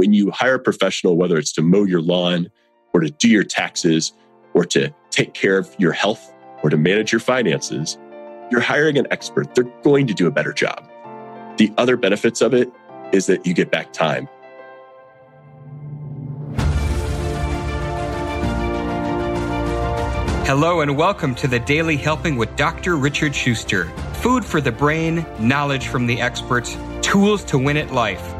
when you hire a professional, whether it's to mow your lawn or to do your taxes or to take care of your health or to manage your finances, you're hiring an expert. They're going to do a better job. The other benefits of it is that you get back time. Hello and welcome to the Daily Helping with Dr. Richard Schuster. Food for the brain, knowledge from the experts, tools to win at life.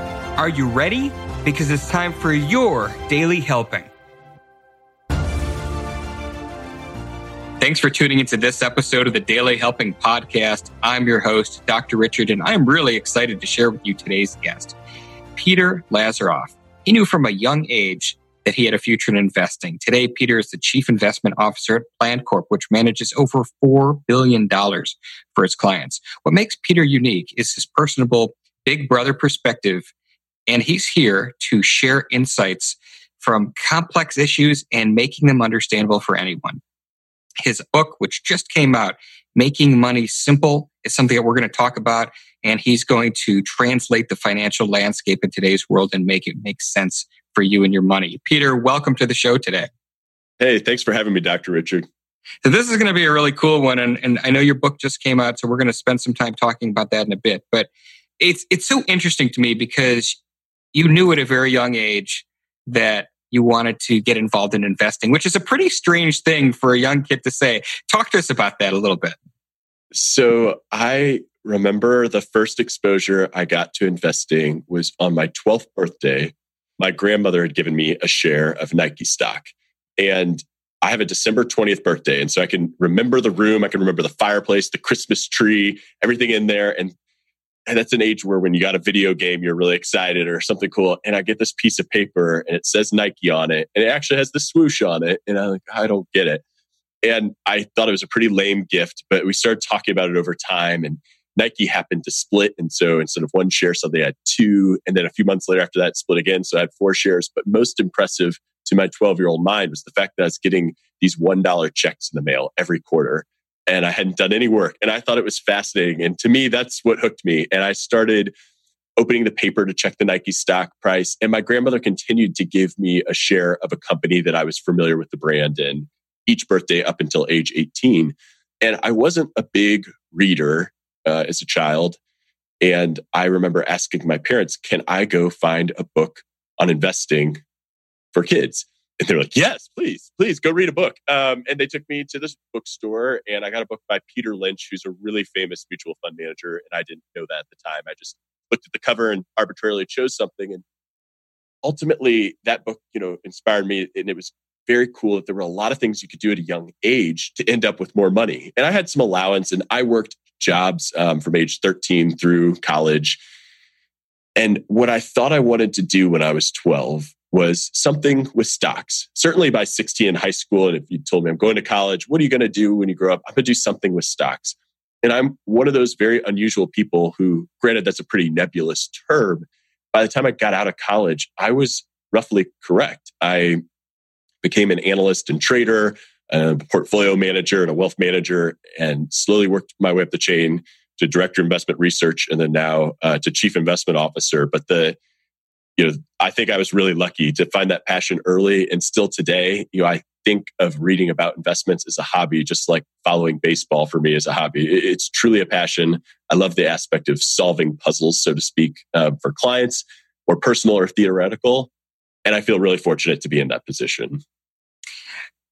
Are you ready? Because it's time for your daily helping. Thanks for tuning into this episode of the Daily Helping Podcast. I'm your host, Dr. Richard, and I'm really excited to share with you today's guest, Peter Lazaroff. He knew from a young age that he had a future in investing. Today, Peter is the chief investment officer at PlanCorp, which manages over $4 billion for its clients. What makes Peter unique is his personable big brother perspective, and he's here to share insights from complex issues and making them understandable for anyone. His book, which just came out, Making Money Simple, is something that we're going to talk about. And he's going to translate the financial landscape in today's world and make it make sense for you and your money. Peter, welcome to the show today. Hey, thanks for having me, Dr. Richard. So this is going to be a really cool one, and, and I know your book just came out, so we're going to spend some time talking about that in a bit. But it's it's so interesting to me because you knew at a very young age that you wanted to get involved in investing, which is a pretty strange thing for a young kid to say. Talk to us about that a little bit. So I remember the first exposure I got to investing was on my 12th birthday my grandmother had given me a share of Nike stock. And I have a December 20th birthday. And so I can remember the room, I can remember the fireplace, the Christmas tree, everything in there. And, and that's an age where when you got a video game, you're really excited or something cool. And I get this piece of paper and it says Nike on it. And it actually has the swoosh on it. And I'm like, I don't get it. And I thought it was a pretty lame gift, but we started talking about it over time. And Nike happened to split. And so instead of one share, so they had two. And then a few months later after that, split again. So I had four shares. But most impressive to my 12 year old mind was the fact that I was getting these $1 checks in the mail every quarter. And I hadn't done any work. And I thought it was fascinating. And to me, that's what hooked me. And I started opening the paper to check the Nike stock price. And my grandmother continued to give me a share of a company that I was familiar with the brand in each birthday up until age 18. And I wasn't a big reader uh, as a child. And I remember asking my parents, can I go find a book on investing for kids? And they were like, yes, please, please go read a book. Um, and they took me to this bookstore and I got a book by Peter Lynch, who's a really famous mutual fund manager. And I didn't know that at the time. I just looked at the cover and arbitrarily chose something. And ultimately, that book, you know, inspired me. And it was very cool that there were a lot of things you could do at a young age to end up with more money. And I had some allowance and I worked jobs um, from age 13 through college. And what I thought I wanted to do when I was 12 was something with stocks. Certainly by 16 in high school, and if you told me I'm going to college, what are you going to do when you grow up? I'm going to do something with stocks. And I'm one of those very unusual people who, granted, that's a pretty nebulous term. By the time I got out of college, I was roughly correct. I became an analyst and trader a portfolio manager and a wealth manager, and slowly worked my way up the chain to director investment research, and then now uh, to chief investment officer. But the you know, I think I was really lucky to find that passion early, and still today, you know, I think of reading about investments as a hobby, just like following baseball for me as a hobby. It's truly a passion. I love the aspect of solving puzzles, so to speak, uh, for clients, or personal or theoretical. And I feel really fortunate to be in that position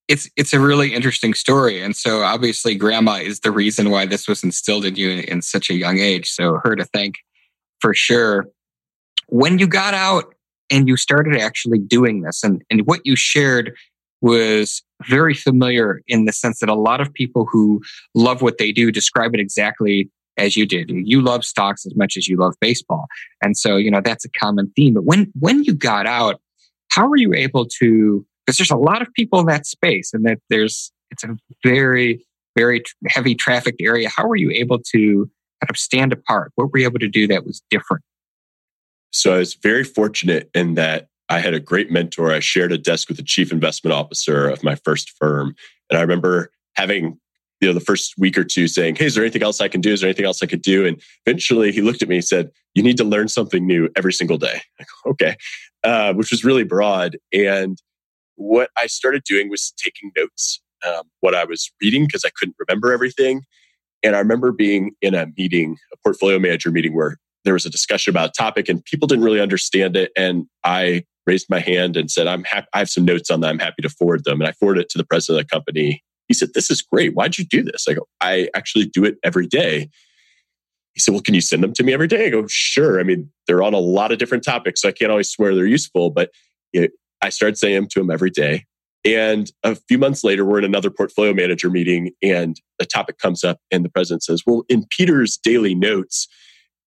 it's it's a really interesting story and so obviously grandma is the reason why this was instilled in you in, in, such a young age so her to thank for sure when you got out and you started actually doing this and, and what you shared was very familiar in the sense that a lot of people who love what they do describe it exactly as you did you love stocks as much as you love baseball and so you know that's a common theme but when when you got out how were you able to, because there's a lot of people in that space and that there's, it's a very, very heavy trafficked area. How were you able to kind of stand apart? What were you able to do that was different? So I was very fortunate in that I had a great mentor. I shared a desk with the chief investment officer of my first firm. And I remember having, you know, the first week or two saying, Hey, is there anything else I can do? Is there anything else I could do? And eventually he looked at me and said, You need to learn something new every single day. Go, okay. Uh, which was really broad. And what I started doing was taking notes, um, what I was reading, because I couldn't remember everything. And I remember being in a meeting, a portfolio manager meeting, where there was a discussion about a topic and people didn't really understand it. And I raised my hand and said, I'm happy, I have some notes on that. I'm happy to forward them. And I forwarded it to the president of the company. He said, This is great. Why'd you do this? I go, I actually do it every day. He said, Well, can you send them to me every day? I go, Sure. I mean, they're on a lot of different topics. So I can't always swear they're useful, but you know, I started saying them to him every day. And a few months later, we're in another portfolio manager meeting, and the topic comes up, and the president says, Well, in Peter's daily notes,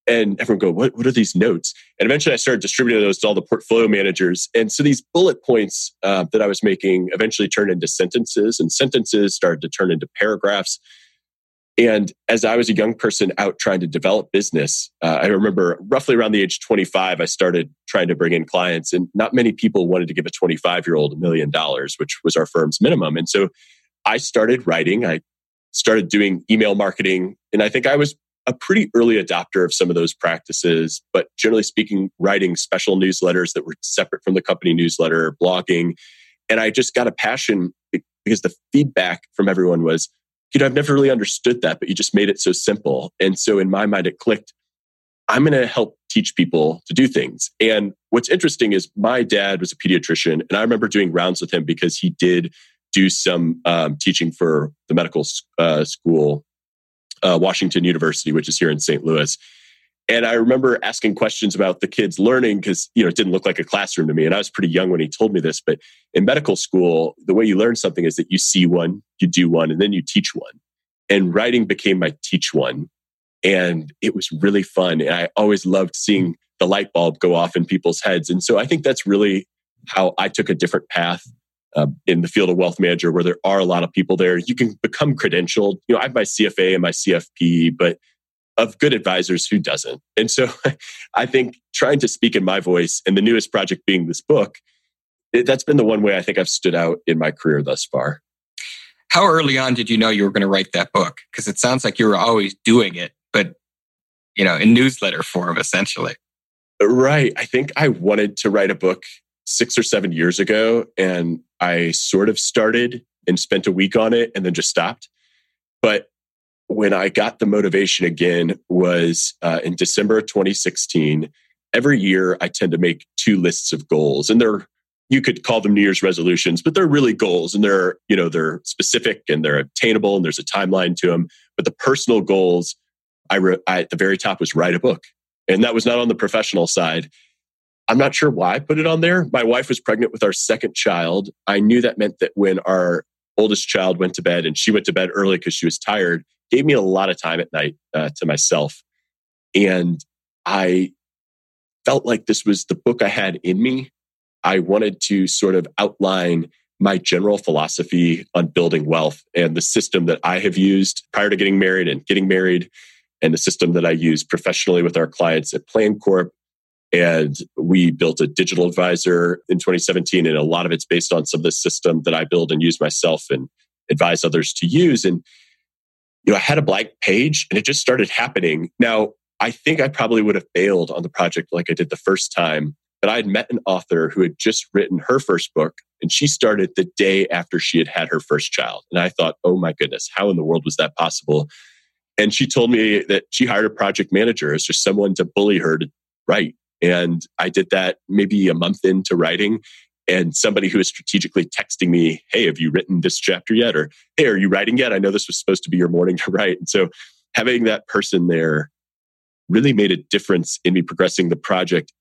and everyone go, what, what are these notes? And eventually I started distributing those to all the portfolio managers. And so these bullet points uh, that I was making eventually turned into sentences, and sentences started to turn into paragraphs. And as I was a young person out trying to develop business, uh, I remember roughly around the age 25, I started trying to bring in clients, and not many people wanted to give a 25 year old a million dollars, which was our firm's minimum. And so I started writing. I started doing email marketing, and I think I was a pretty early adopter of some of those practices, but generally speaking, writing special newsletters that were separate from the company newsletter, blogging. And I just got a passion because the feedback from everyone was, you know, I've never really understood that, but you just made it so simple. And so in my mind, it clicked. I'm going to help teach people to do things. And what's interesting is my dad was a pediatrician, and I remember doing rounds with him because he did do some um, teaching for the medical uh, school uh, Washington University, which is here in St. Louis. And I remember asking questions about the kids learning because, you know, it didn't look like a classroom to me. And I was pretty young when he told me this. But in medical school, the way you learn something is that you see one, you do one, and then you teach one. And writing became my teach one. And it was really fun. And I always loved seeing the light bulb go off in people's heads. And so I think that's really how I took a different path uh, in the field of wealth manager where there are a lot of people there. You can become credentialed. You know, I have my CFA and my CFP, but of good advisors, who doesn't? And so I think trying to speak in my voice and the newest project being this book, it, that's been the one way I think I've stood out in my career thus far. How early on did you know you were going to write that book? Because it sounds like you were always doing it, but you know, in newsletter form, essentially. Right. I think I wanted to write a book six or seven years ago, and I sort of started and spent a week on it and then just stopped. But when I got the motivation again was uh, in December of 2016. Every year, I tend to make two lists of goals, and they're you could call them New Year's resolutions, but they're really goals, and they're you know they're specific and they're attainable, and there's a timeline to them. But the personal goals, I, wrote, I at the very top was write a book, and that was not on the professional side. I'm not sure why I put it on there. My wife was pregnant with our second child. I knew that meant that when our oldest child went to bed and she went to bed early because she was tired, gave me a lot of time at night uh, to myself. And I felt like this was the book I had in me. I wanted to sort of outline my general philosophy on building wealth and the system that I have used prior to getting married and getting married, and the system that I use professionally with our clients at PlanCorp and we built a digital advisor in 2017. And a lot of it's based on some of the system that I build and use myself and advise others to use. And, you know, I had a blank page and it just started happening. Now, I think I probably would have failed on the project like I did the first time, but I had met an author who had just written her first book and she started the day after she had had her first child. And I thought, oh my goodness, how in the world was that possible? And she told me that she hired a project manager as just someone to bully her to write. And I did that maybe a month into writing. And somebody who was strategically texting me, Hey, have you written this chapter yet? Or Hey, are you writing yet? I know this was supposed to be your morning to write. And so having that person there really made a difference in me progressing the project.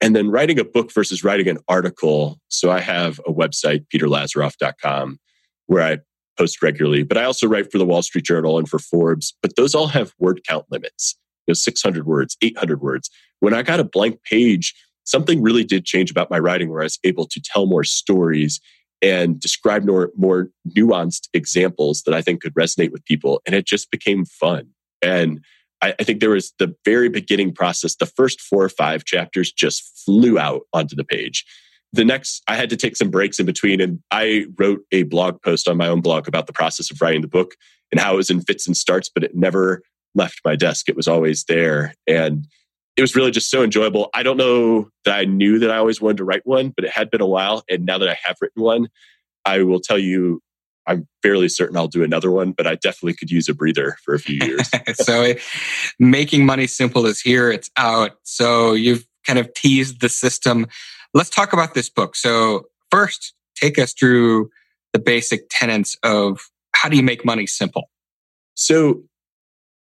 And then writing a book versus writing an article. So I have a website, peterlazaroff.com, where I post regularly, but I also write for the Wall Street Journal and for Forbes, but those all have word count limits, you know, 600 words, 800 words. When I got a blank page something really did change about my writing where I was able to tell more stories and describe more, more nuanced examples that I think could resonate with people. And it just became fun. And I, I think there was the very beginning process, the first four or five chapters just flew out onto the page. The next, I had to take some breaks in between, and I wrote a blog post on my own blog about the process of writing the book and how it was in fits and starts, but it never left my desk. It was always there. And it was really just so enjoyable. I don't know that I knew that I always wanted to write one, but it had been a while. And now that I have written one, I will tell you, I'm fairly certain I'll do another one, but I definitely could use a breather for a few years. so, making money simple is here, it's out. So, you've kind of teased the system. Let's talk about this book. So, first, take us through the basic tenets of how do you make money simple? So,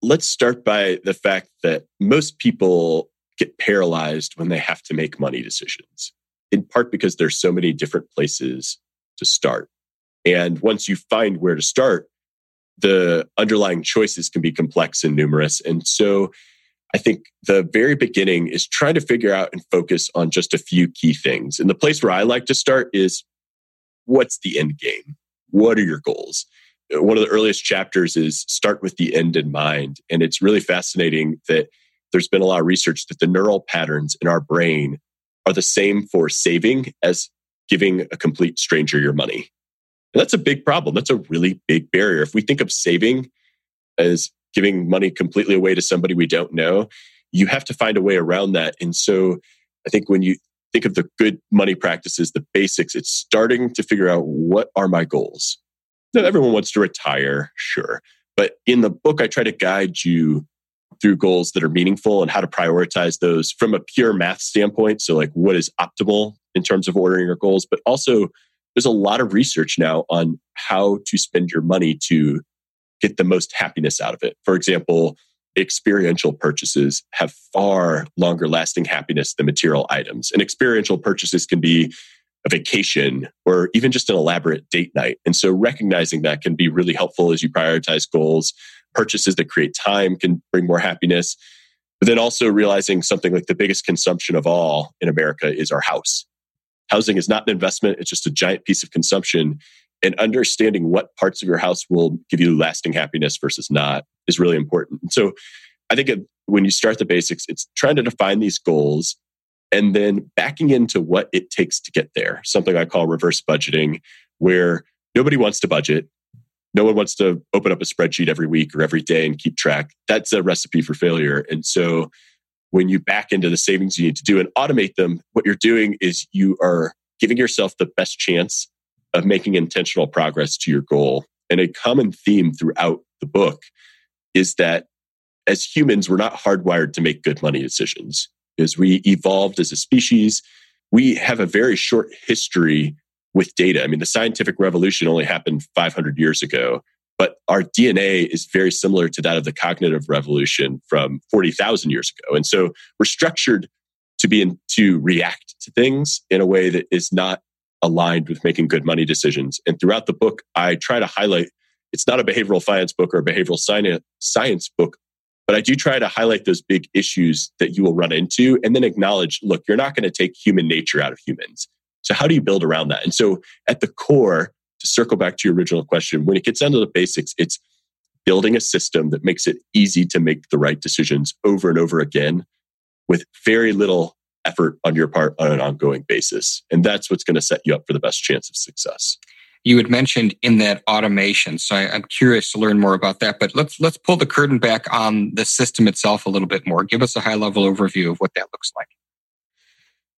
let's start by the fact that most people get paralyzed when they have to make money decisions, in part because there's so many different places to start. And once you find where to start, the underlying choices can be complex and numerous. And so I think the very beginning is trying to figure out and focus on just a few key things. And the place where I like to start is what's the end game? What are your goals? One of the earliest chapters is start with the end in mind. And it's really fascinating that there's been a lot of research that the neural patterns in our brain are the same for saving as giving a complete stranger your money. And that's a big problem. That's a really big barrier. If we think of saving as giving money completely away to somebody we don't know, you have to find a way around that. And so I think when you think of the good money practices, the basics, it's starting to figure out what are my goals? Everyone wants to retire, sure. But in the book, I try to guide you through goals that are meaningful and how to prioritize those from a pure math standpoint. So, like, what is optimal in terms of ordering your goals? But also, there's a lot of research now on how to spend your money to get the most happiness out of it. For example, experiential purchases have far longer lasting happiness than material items. And experiential purchases can be a vacation or even just an elaborate date night. And so recognizing that can be really helpful as you prioritize goals. Purchases that create time can bring more happiness. But then also realizing something like the biggest consumption of all in America is our house. Housing is not an investment, it's just a giant piece of consumption. And understanding what parts of your house will give you lasting happiness versus not is really important. So I think when you start the basics, it's trying to define these goals and then backing into what it takes to get there. Something I call reverse budgeting, where nobody wants to budget. No one wants to open up a spreadsheet every week or every day and keep track. That's a recipe for failure. And so when you back into the savings you need to do and automate them, what you're doing is you are giving yourself the best chance of making intentional progress to your goal. And a common theme throughout the book is that as humans, we're not hardwired to make good money decisions is we evolved as a species. We have a very short history with data. I mean, the scientific revolution only happened 500 years ago, but our DNA is very similar to that of the cognitive revolution from 40,000 years ago. And so we're structured to be in, to react to things in a way that is not aligned with making good money decisions. And throughout the book, I try to highlight it's not a behavioral science book or a behavioral science book but I do try to highlight those big issues that you will run into and then acknowledge look, you're not going to take human nature out of humans. So, how do you build around that? And so, at the core, to circle back to your original question, when it gets down to the basics, it's building a system that makes it easy to make the right decisions over and over again with very little effort on your part on an ongoing basis. And that's what's going to set you up for the best chance of success you had mentioned in that automation. So I, am curious to learn more about that. But let's let's pull the curtain back on the system itself a little bit more. Give us a high level overview of what that looks like.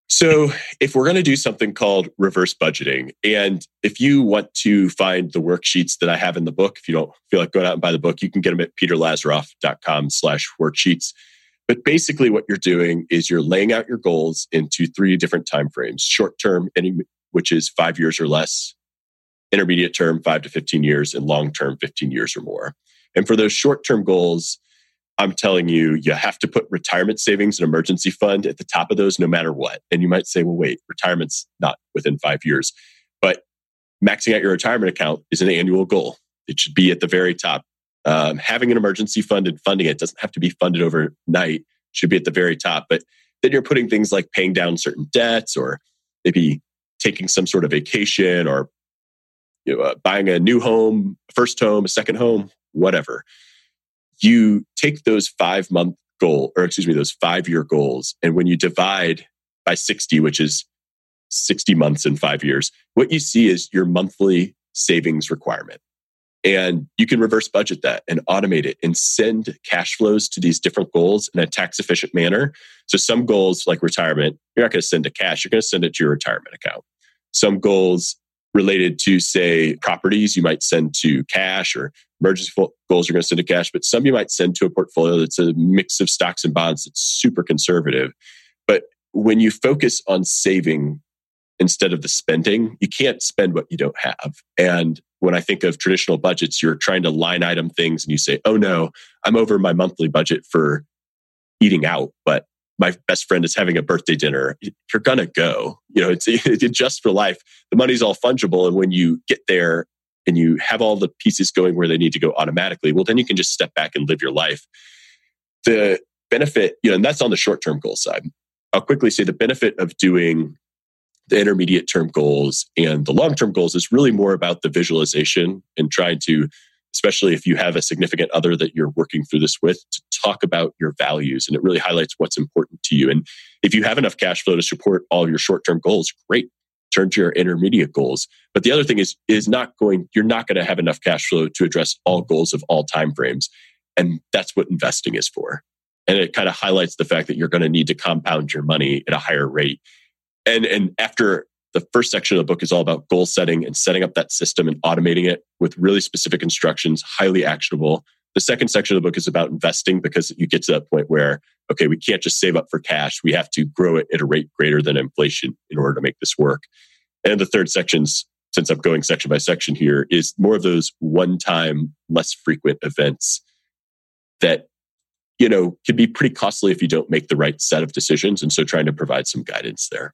So, if we're going to do something called reverse budgeting, and if you want to find the worksheets that I have in the book, if you don't feel like going out and buy the book, you can get them at peterlazaroff.com slash worksheets. But basically, what you're doing is you're laying out your goals into three different time frames: short term, which is five years or less; intermediate term, five to 15 years, and long term, 15 years or more. And for those short term goals, I'm telling you, you have to put retirement savings and emergency fund at the top of those no matter what. And you might say, well, wait, retirement's not within five years. But maxing out your retirement account is an annual goal. It should be at the very top. Um, having an emergency fund and funding it doesn't have to be funded overnight, should be at the very top. But then you're putting things like paying down certain debts or maybe taking some sort of vacation or you know, uh, buying a new home, first home, a second home, whatever. You take those five month goal, or excuse me, those five year goals, and when you divide by 60, which is 60 months in five years, what you see is your monthly savings requirement. And you can reverse budget that and automate it and send cash flows to these different goals in a tax efficient manner. So, some goals like retirement, you're not going to send to cash, you're going to send it to your retirement account. Some goals related to, say, properties, you might send to cash or emergency goals you're going to send to cash, but some you might send to a portfolio that's a mix of stocks and bonds that's super conservative. But when you focus on saving instead of the spending, you can't spend what you don't have. And when I think of traditional budgets, you're trying to line item things and you say, oh no, I'm over my monthly budget for eating out, but my best friend is having a birthday dinner. You're to go. You know, it's, it's just for life. The money's all fungible. And when you get there and you have all the pieces going where they need to go automatically, well, then you can just step back and live your life. The benefit, you know, and that's on the short term goal side. I'll quickly say the benefit of doing the intermediate term goals and the long term goals is really more about the visualization and trying to especially if you have a significant other that you're working through this with to talk about your values and it really highlights what's important to you. And if you have enough cash flow to support all your short-term goals great. Turn to your intermediate goals. But the other thing is is not going you're not going to have enough cash flow to address all goals of all time frames and that's what investing is for. And it kind of highlights the fact that you're going to need to compound your money at a higher rate. And and after the first section of the book is all about goal setting and setting up that system and automating it with really specific instructions highly actionable. The second section of the book is about investing because you get to that point where okay we can't just save up for cash. We have to grow it at a rate greater than inflation in order to make this work. And the third sections since i'm going section by section here is more of those one time less frequent events that you know can be pretty costly if you don't make the right set of decisions. And so trying to provide some guidance there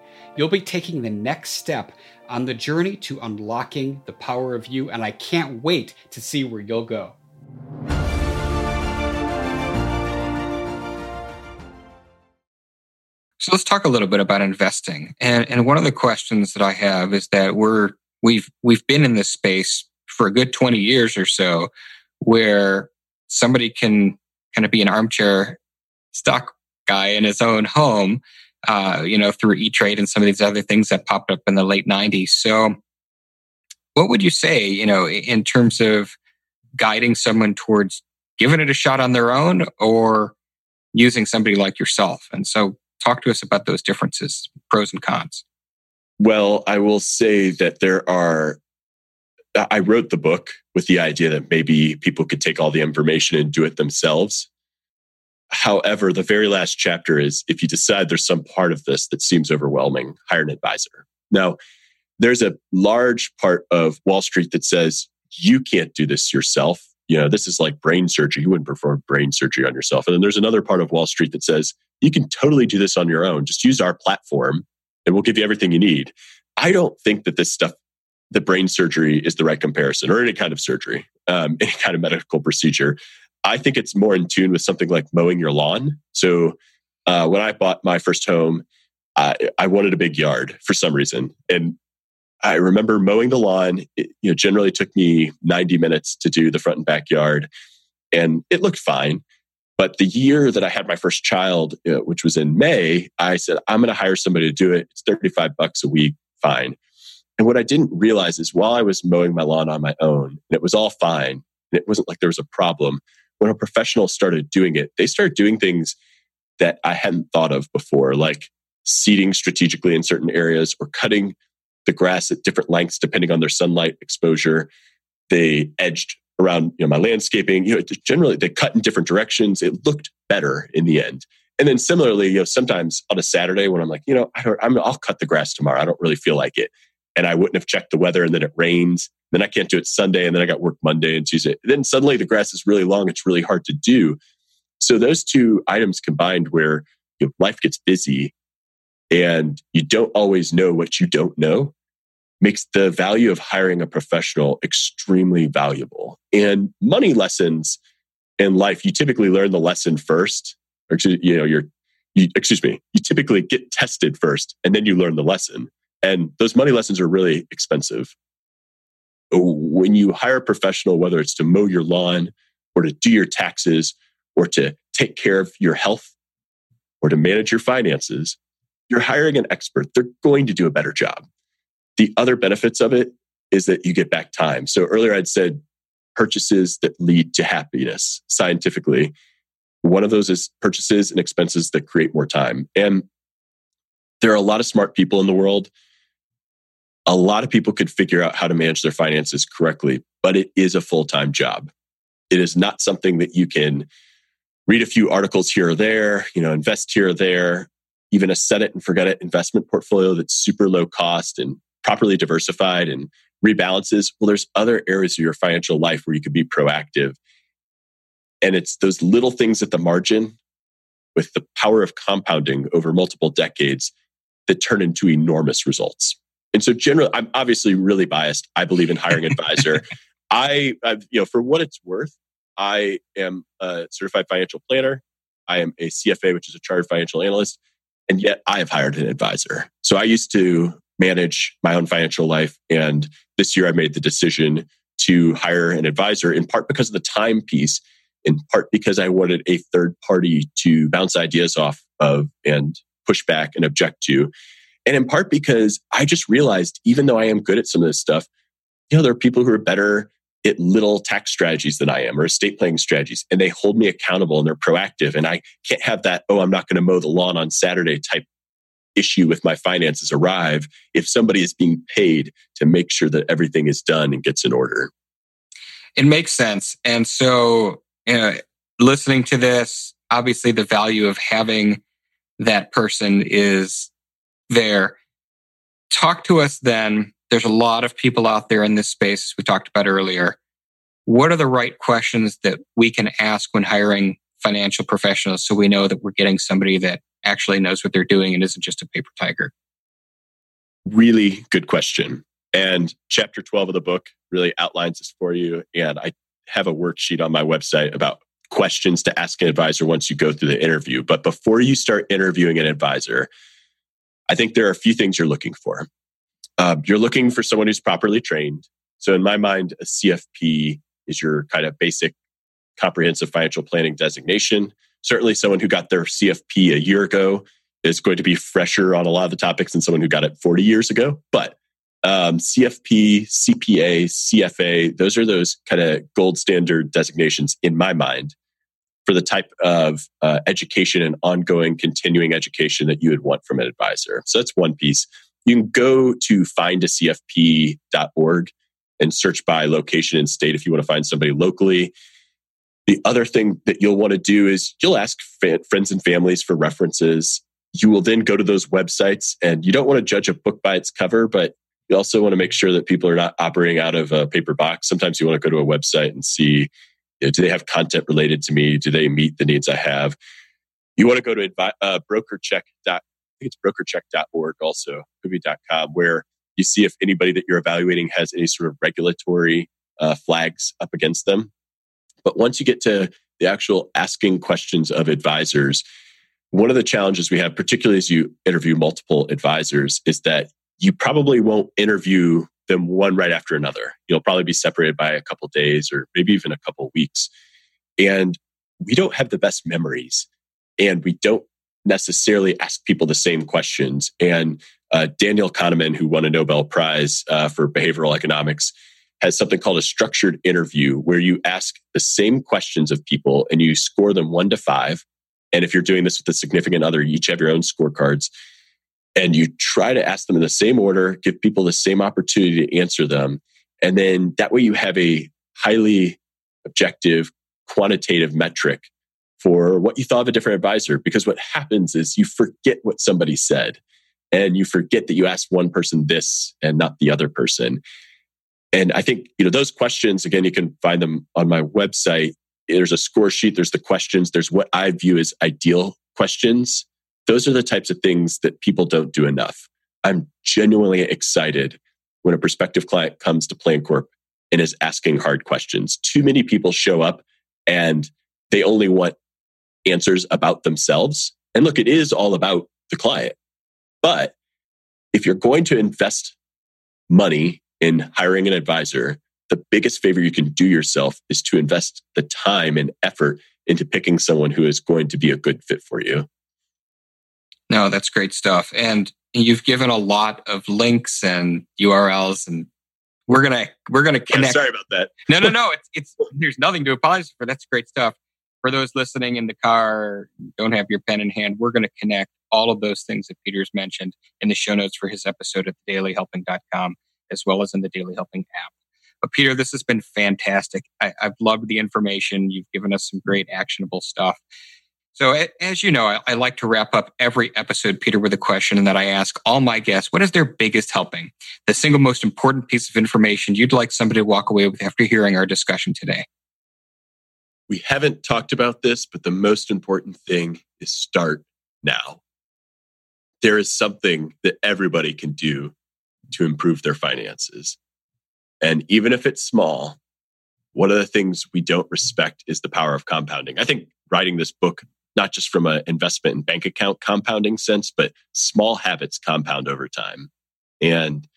You'll be taking the next step on the journey to unlocking the power of you, and I can't wait to see where you'll go. So let's talk a little bit about investing. And and one of the questions that I have is that we're we've we've been in this space for a good 20 years or so where somebody can kind of be an armchair stock guy in his own home uh, you know, through E Trade and some of these other things that popped up in the late 90s. So, what would you say, you know, in terms of guiding someone towards giving it a shot on their own or using somebody like yourself? And so, talk to us about those differences, pros and cons. Well, I will say that there are, I wrote the book with the idea that maybe people could take all the information and do it themselves. However, the very last chapter is if you decide there's some part of this that seems overwhelming, hire an advisor. Now, there's a large part of Wall Street that says you can't do this yourself. You know, this is like brain surgery. You wouldn't perform brain surgery on yourself. And then there's another part of Wall Street that says you can totally do this on your own. Just use our platform and we'll give you everything you need. I don't think that this stuff, the brain surgery is the right comparison or any kind of surgery, um, any kind of medical procedure. I think it's more in tune with something like mowing your lawn. So uh, when I bought my first home, I, wanted a big yard for some reason, and I remember mowing the lawn. It, you know, generally took me 90 minutes to do the front and backyard, and it looked fine. But the year that I had my first child, uh, which was in May, I said, I'm going to hire somebody to do it. It's 35 bucks a week, fine. And what I didn't realize is while I was mowing my lawn on my own, and it was all fine, and it wasn't like there was a problem, when a professional started doing it, they started doing things that I hadn't thought of before, like seeding strategically in certain areas or cutting the grass at different lengths depending on their sunlight exposure. They edged around you know my landscaping. You know, generally they cut in different directions. It looked better in the end. And then similarly, you know, sometimes on a Saturday when I'm like, you know, I am I'll cut the grass tomorrow. I don't really feel like it, and I wouldn't have checked the weather, and then it rains. Then I can't do it Sunday, and then I got work Monday and Tuesday. Then suddenly the grass is really long. It's really hard to do. So those two items combined, where you know, life gets busy, and you don't always know what you don't know, makes the value of hiring a professional extremely valuable. And money lessons in life, you typically learn the lesson first. Or, you know, you're, you, excuse me, you typically get tested first and then you learn the lesson. And those money lessons are really expensive. When you hire a professional, whether it's to mow your lawn or to do your taxes or to take care of your health or to manage your finances, you're hiring an expert. They're going to do a better job. The other benefits of it is that you get back time. So earlier I'd said purchases that lead to happiness scientifically. One of those is purchases and expenses that create more time. And there are a lot of smart people in the world. A lot of people could figure out how to manage their finances correctly, but it is a full time job. It is not something that you can read a few articles here or there, you know, invest here or there, even a set it and forget it investment portfolio that's super low cost and properly diversified and rebalances. Well, there's other areas of your financial life where you could be proactive. And it's those little things at the margin with the power of compounding over multiple decades that turn into enormous results. And so generally, I'm obviously really biased. I believe in hiring advisor. I, I've, you know, for what it's worth, I am a certified financial planner. I am a CFA, which is a chartered financial analyst. And yet I have hired an advisor. So I used to manage my own financial life. And this year I made the decision to hire an advisor in part because of the time piece, in part because I wanted a third party to bounce ideas off of and push back and object to. And in part because I just realized, even though I am good at some of this stuff, you know, there are people who are better at little tax strategies than I am or estate planning strategies, and they hold me accountable and they're proactive. And I can't have that, oh, I'm not going to mow the lawn on Saturday type issue with my finances arrive if somebody is being paid to make sure that everything is done and gets in order. It makes sense. And so, uh, listening to this, obviously, the value of having that person is there. Talk to us then. There's a lot of people out there in this space we talked about earlier. What are the right questions that we can ask when hiring financial professionals so we know that we're getting somebody that actually knows what they're doing and isn't just a paper tiger? Really good question. And chapter 12 of the book really outlines this for you. And I have a worksheet on my website about questions to ask an advisor once you go through the interview. But before you start interviewing an advisor, I think there are a few things you're looking for. Um, you're looking for someone who's properly trained. So, in my mind, a CFP is your kind of basic comprehensive financial planning designation certainly someone who got their CFP a year ago is going to be fresher on a lot of the topics than someone who got it 40 years ago. But um, CFP, CPA, CFA, those are those kind of gold standard designations in my mind for the type of uh, education and ongoing continuing education that you would want from an advisor. So that's one piece. You can go to findacfp.org and search by location and state if you want to find somebody locally. The other thing that you'll want to do is you'll ask friends and families for references. You will then go to those websites and you don't want to judge a book by its cover, but you also want to make sure that people are not operating out of a paper box. Sometimes you want to go to a website and see you know, do they have content related to me? Do they meet the needs I have? You want to go to advi- uh, brokercheck. I think it's brokercheck.org also, kubi.com, where you see if anybody that you're evaluating has any sort of regulatory uh, flags up against them. But once you get to the actual asking questions of advisors, one of the challenges we have, particularly as you interview multiple advisors, is that you probably won't interview them one right after another. You'll probably be separated by a couple days or maybe even a couple weeks. And we don't have the best memories and we don't necessarily ask people the same questions. And uh, Daniel Kahneman, who won a Nobel Prize uh, for behavioral economics, has something called a structured interview where you ask the same questions of people and you score them one to five. And if you're doing this with a significant other, you each have your own scorecards. And you try to ask them in the same order, give people the same opportunity to answer them. And then that way you have a highly objective, quantitative metric for what you thought of a different advisor. Because what happens is you forget what somebody said and you forget that you asked one person this and not the other person. And I think, you know, those questions, again, you can find them on my website. There's a score sheet, there's the questions, there's what I view as ideal questions. Those are the types of things that people don't do enough. I'm genuinely excited when a prospective client comes to PlanCorp and is asking hard questions. Too many people show up and they only want answers about themselves. And look, it is all about the client. But if you're going to invest money in hiring an advisor, the biggest favor you can do yourself is to invest the time and effort into picking someone who is going to be a good fit for you. No, that's great stuff. And you've given a lot of links and URLs and we're gonna we're gonna connect. Yeah, sorry about that. no, no, no. It's it's there's nothing to apologize for. That's great stuff. For those listening in the car, don't have your pen in hand. We're gonna connect all of those things that Peter's mentioned in the show notes for his episode at dailyhelping.com, as well as in the Daily Helping app. But Peter, this has been fantastic. I, I've loved the information. You've given us some great actionable stuff. So, as you know, I, I, like to wrap up every episode, Peter, with a question and that I ask all my guests What is their biggest helping? The single most important piece of information you'd like somebody to walk away with after hearing our discussion today? We haven't talked about this, but the most important thing is start now. There is something that everybody can do to improve their finances. And even if it's small, one of the things we don't respect is the power of compounding. I think writing this book not just from an investment and bank account compounding sense, but small habits compound over time. And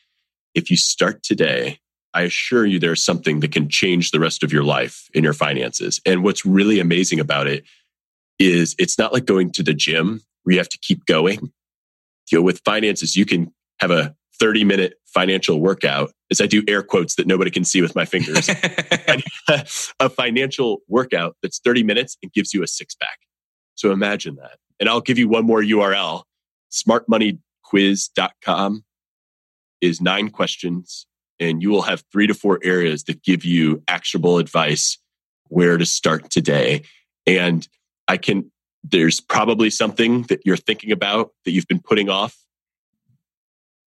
if you start today, I assure you there's something that can change the rest of your life in your finances. And what's really amazing about it is it's not like going to the gym where you have to keep going. You know, with finances, you can have a 30 minute financial workout as I do air quotes that nobody can see with my fingers. a financial workout that's 30 minutes and gives you a six pack. So imagine that. And I'll give you one more URL. Smartmoneyquiz.com is nine questions, and you will have three to four areas that give you actionable advice where to start today. And I can, there's probably something that you're thinking about that you've been putting off.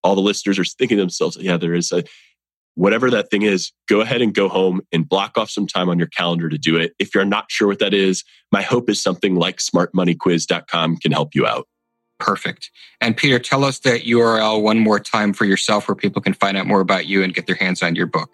All the listeners are thinking to themselves, yeah, there is a, whatever that thing is, go ahead and go home and block off some time on your calendar to do it. If you're not sure what that is, my hope is something like smartmoneyquiz.com can help you out. Perfect. And Peter, tell us that URL one more time for yourself where people can find out more about you and get their hands on your book.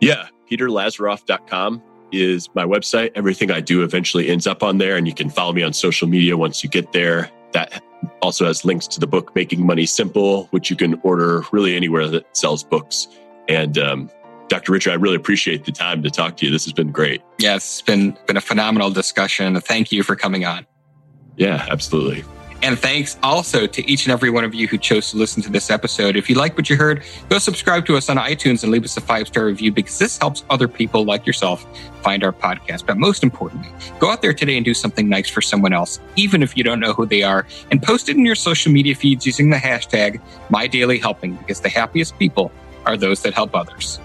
Yeah, peterlazaroff.com is my website. Everything I do eventually ends up on there, and you can follow me on social media once you get there. That also has links to the book Making Money Simple, which you can order really anywhere that sells books. And um, Dr. Richard, I really appreciate the time to talk to you. This has been great. Yeah, it's been been a phenomenal discussion. Thank you for coming on. Yeah, absolutely. And thanks also to each and every one of you who chose to listen to this episode. If you like what you heard, go subscribe to us on iTunes and leave us a five star review because this helps other people like yourself find our podcast. But most importantly, go out there today and do something nice for someone else, even if you don't know who they are, and post it in your social media feeds using the hashtag MyDailyHelping because the happiest people are those that help others.